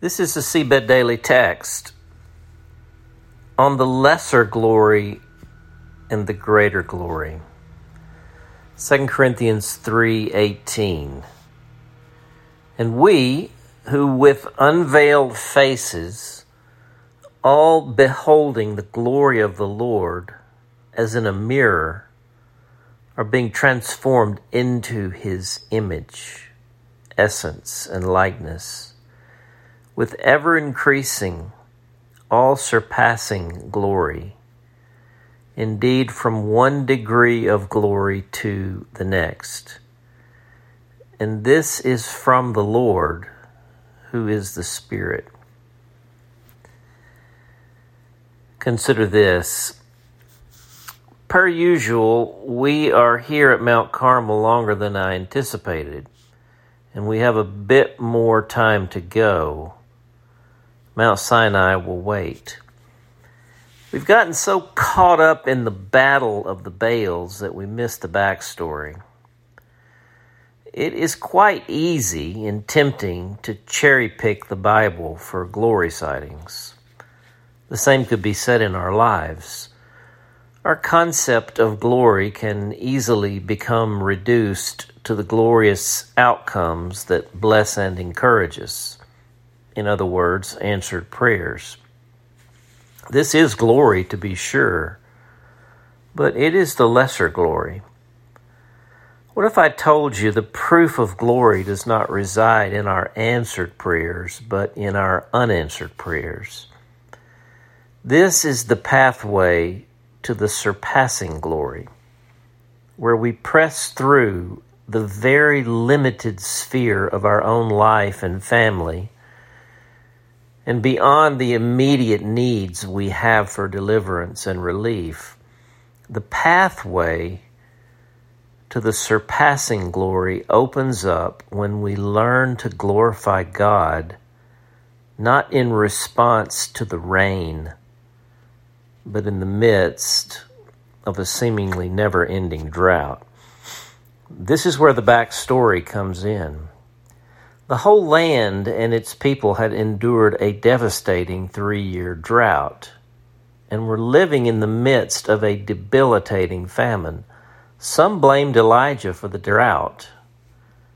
This is the Seedbed Daily Text. On the lesser glory and the greater glory. 2 Corinthians 3:18 And we who with unveiled faces all beholding the glory of the Lord as in a mirror are being transformed into his image, essence, and likeness, with ever increasing, all surpassing glory. Indeed, from one degree of glory to the next. And this is from the Lord, who is the Spirit. Consider this Per usual, we are here at Mount Carmel longer than I anticipated, and we have a bit more time to go. Mount Sinai will wait. We've gotten so caught up in the battle of the Baals that we miss the backstory. It is quite easy and tempting to cherry pick the Bible for glory sightings. The same could be said in our lives. Our concept of glory can easily become reduced to the glorious outcomes that bless and encourage us. In other words, answered prayers. This is glory to be sure, but it is the lesser glory. What if I told you the proof of glory does not reside in our answered prayers, but in our unanswered prayers? This is the pathway to the surpassing glory, where we press through the very limited sphere of our own life and family and beyond the immediate needs we have for deliverance and relief. The pathway to the surpassing glory opens up when we learn to glorify God, not in response to the rain but in the midst of a seemingly never ending drought. This is where the backstory comes in. The whole land and its people had endured a devastating three year drought and were living in the midst of a debilitating famine. Some blamed Elijah for the drought.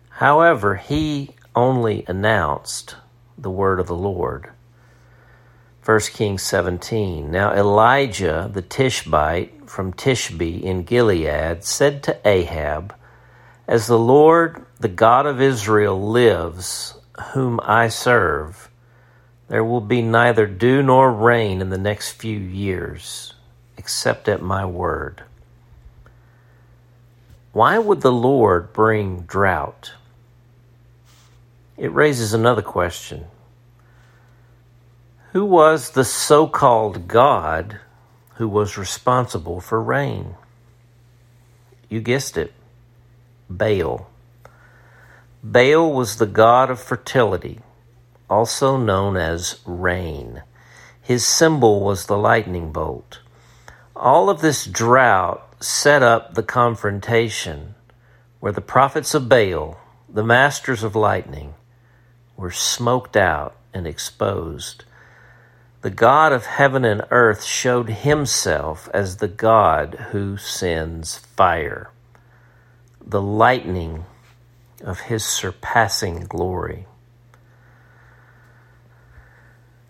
However, he only announced the word of the Lord. 1 Kings 17. Now Elijah the Tishbite from Tishbe in Gilead said to Ahab, As the Lord, the God of Israel, lives, whom I serve, there will be neither dew nor rain in the next few years, except at my word. Why would the Lord bring drought? It raises another question. Who was the so called God who was responsible for rain? You guessed it Baal. Baal was the god of fertility, also known as rain. His symbol was the lightning bolt. All of this drought set up the confrontation where the prophets of Baal, the masters of lightning, were smoked out and exposed the God of heaven and earth showed himself as the God who sends fire, the lightning of his surpassing glory.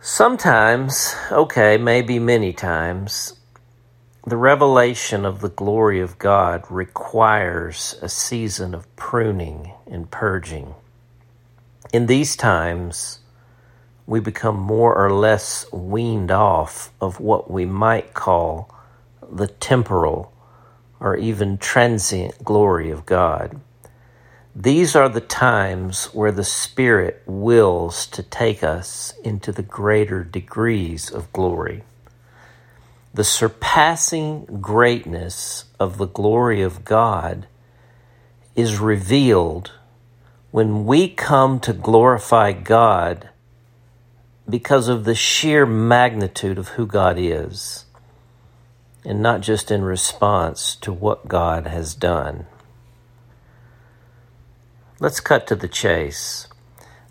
Sometimes, okay, maybe many times, the revelation of the glory of God requires a season of pruning and purging. In these times, we become more or less weaned off of what we might call the temporal or even transient glory of God. These are the times where the Spirit wills to take us into the greater degrees of glory. The surpassing greatness of the glory of God is revealed when we come to glorify God because of the sheer magnitude of who God is, and not just in response to what God has done. Let's cut to the chase.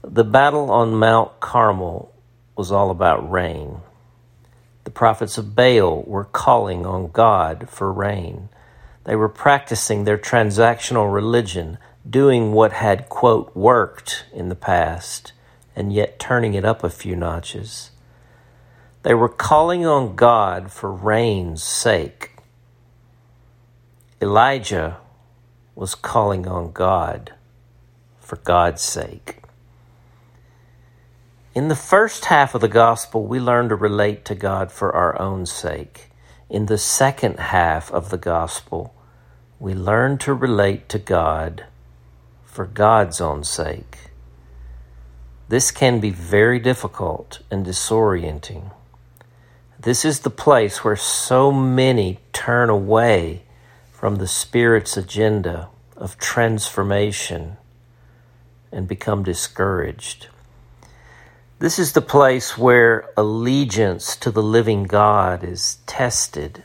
The battle on Mount Carmel was all about rain. The prophets of Baal were calling on God for rain. They were practicing their transactional religion, doing what had, quote, worked in the past, and yet turning it up a few notches. They were calling on God for rain's sake. Elijah was calling on God for God's sake. In the first half of the gospel, we learn to relate to God for our own sake. In the second half of the gospel, we learn to relate to God for God's own sake. This can be very difficult and disorienting. This is the place where so many turn away from the Spirit's agenda of transformation and become discouraged. This is the place where allegiance to the living God is tested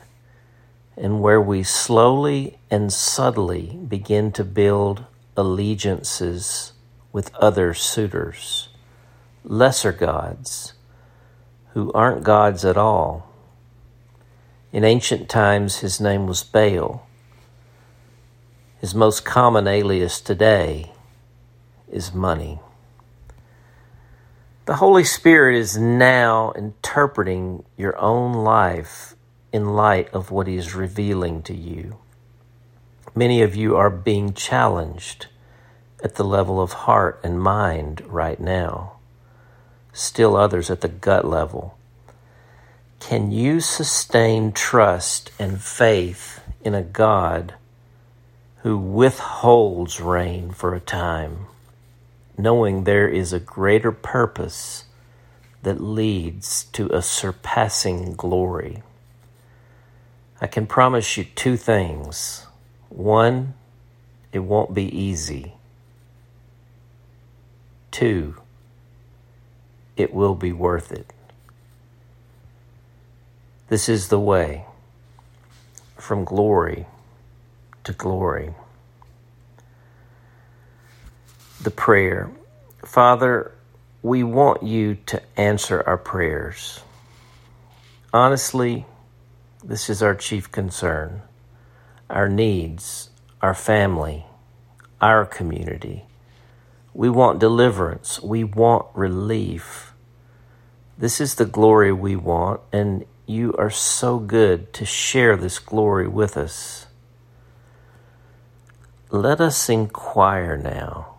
and where we slowly and subtly begin to build allegiances with other suitors, lesser gods, who aren't gods at all. In ancient times, his name was Baal. His most common alias today is money. The Holy Spirit is now interpreting your own life in light of what He is revealing to you. Many of you are being challenged at the level of heart and mind right now, still others at the gut level. Can you sustain trust and faith in a God who withholds rain for a time? knowing there is a greater purpose that leads to a surpassing glory. I can promise you two things. One, it won't be easy. Two, it will be worth it. This is the way from glory to glory the prayer. Father, we want you to answer our prayers. Honestly, this is our chief concern our needs, our family, our community. We want deliverance. We want relief. This is the glory we want, and you are so good to share this glory with us. Let us inquire now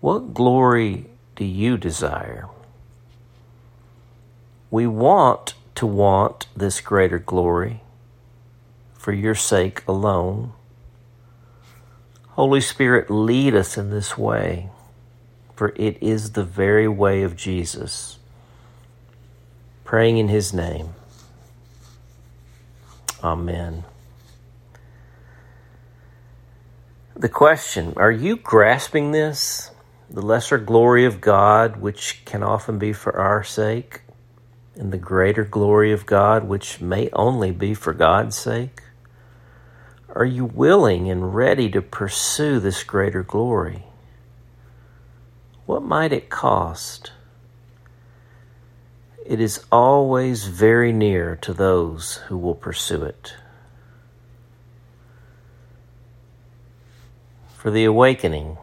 what glory do you desire? We want to want this greater glory for your sake alone. Holy Spirit, lead us in this way, for it is the very way of Jesus. Praying in his name. Amen. The question Are you grasping this? the lesser glory of God, which can often be for our sake, and the greater glory of God, which may only be for God's sake? Are you willing and ready to pursue this greater glory? What might it cost? It is always very near to those who will pursue it. For the awakening,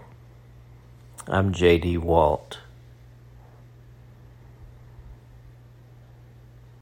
I'm J.D. Walt.